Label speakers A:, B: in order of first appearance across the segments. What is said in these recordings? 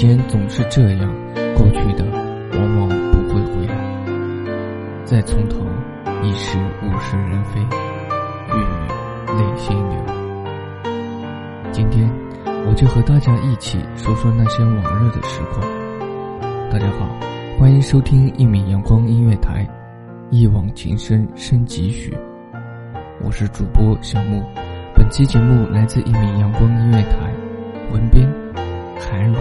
A: 间总是这样过去的，往往不会回来。再从头，已是物是人非，月月泪先流。今天，我就和大家一起说说那些往日的时光。大家好，欢迎收听一米阳光音乐台，一往情深深几许。我是主播小木。本期节目来自一米阳光音乐台，文编韩汝。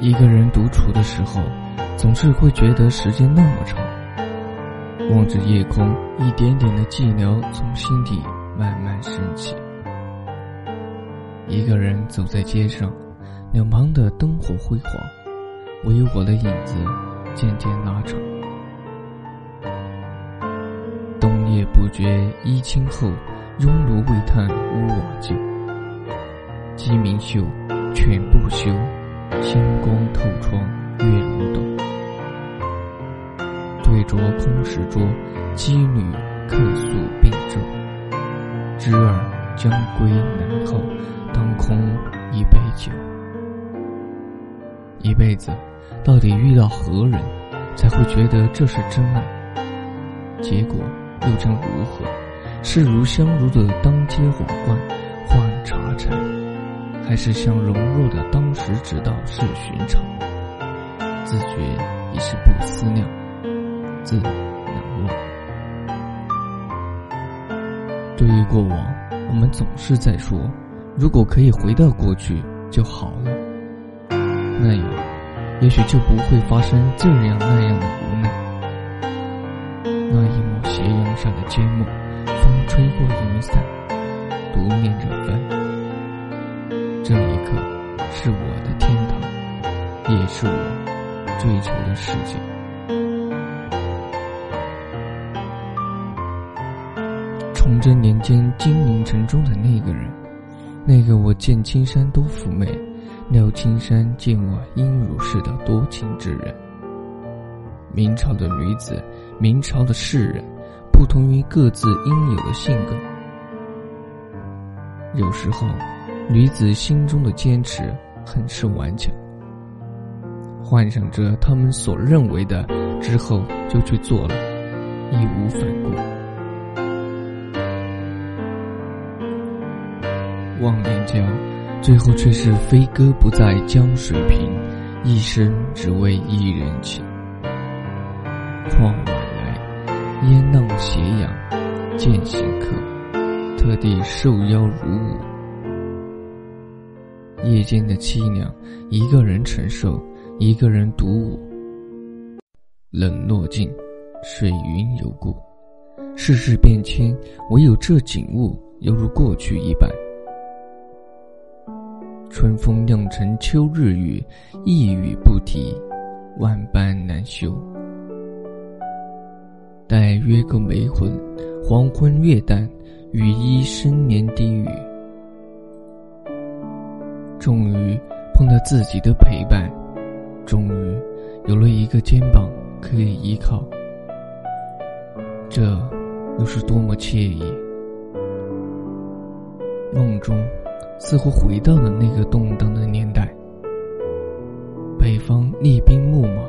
A: 一个人独处的时候，总是会觉得时间那么长。望着夜空，一点点的寂寥从心底慢慢升起。一个人走在街上，两旁的灯火辉煌，唯有我的影子渐渐拉长。冬夜不觉衣轻厚，拥炉未炭屋瓦旧。鸡鸣嗅，犬不休，星光透窗月如豆。对酌空石桌，羁旅客宿病重。知儿将归南后，当空一杯酒。一辈子，到底遇到何人，才会觉得这是真爱？结果。又将如何？是如相如的当街火罐换茶柴，还是像容若的当时知道是寻常？自觉已是不思量，自难忘。对于过往，我们总是在说，如果可以回到过去就好了，那样，也许就不会发生这样那样的无奈。那一抹斜阳下的缄默，风吹过云散，独念着帆。这一刻，是我的天堂，也是我追求的世界。崇祯年间金陵城中的那个人，那个我见青山多妩媚，料青山见我应如是的多情之人。明朝的女子，明朝的士人，不同于各自应有的性格。有时候，女子心中的坚持很是顽强，幻想着他们所认为的，之后就去做了，义无反顾。忘年交，最后却是飞鸽不在江水平，一生只为一人情。况晚来，烟浪斜阳，渐行客，特地受邀如舞。夜间的凄凉，一个人承受，一个人独舞。冷落尽，水云犹故。世事变迁，唯有这景物犹如过去一般。春风酿成秋日雨，一语不提，万般难休。待约个梅魂，黄昏月淡，雨衣深年低语。终于碰到自己的陪伴，终于有了一个肩膀可以依靠。这又是多么惬意！梦中似乎回到了那个动荡的年代，北方厉兵秣马，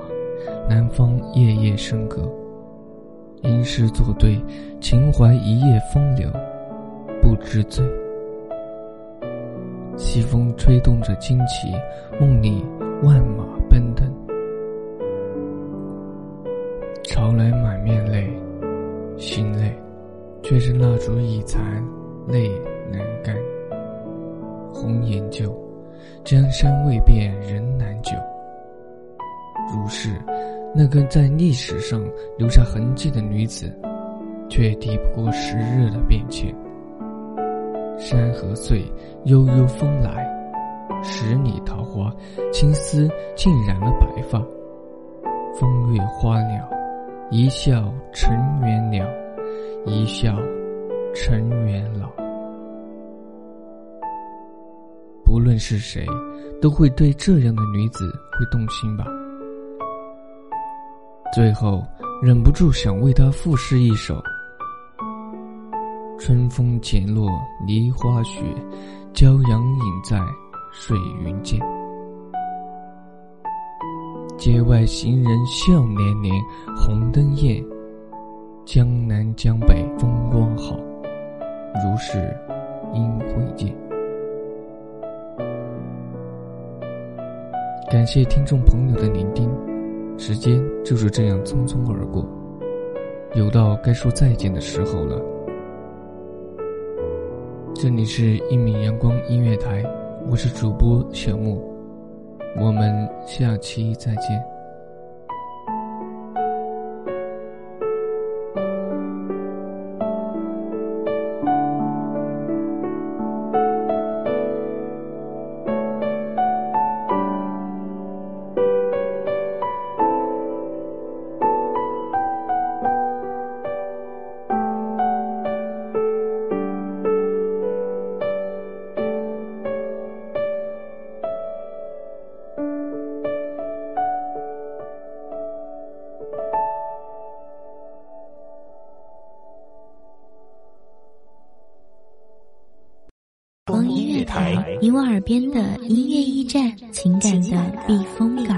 A: 南方夜夜笙歌，吟诗作对，情怀一夜风流，不知醉。西风吹动着旌旗，梦里万马奔腾，潮来满面泪，心累，却是蜡烛已残，泪难干。红颜旧，江山未变人难久。如是，那个在历史上留下痕迹的女子，却抵不过时日的变迁。山河碎，悠悠风来，十里桃花，青丝浸染了白发。风月花鸟，一笑尘缘了，一笑尘缘老。不论是谁，都会对这样的女子会动心吧。最后，忍不住想为她赋诗一首。春风剪落梨花雪，骄阳隐在水云间。街外行人笑连连，红灯夜。江南江北风光好，如是应会见。感谢听众朋友的聆听，时间就是这样匆匆而过，有到该说再见的时候了。这里是一米阳光音乐台，我是主播小木，我们下期再见。
B: 台，你我耳边的音乐驿站，情感的避风港。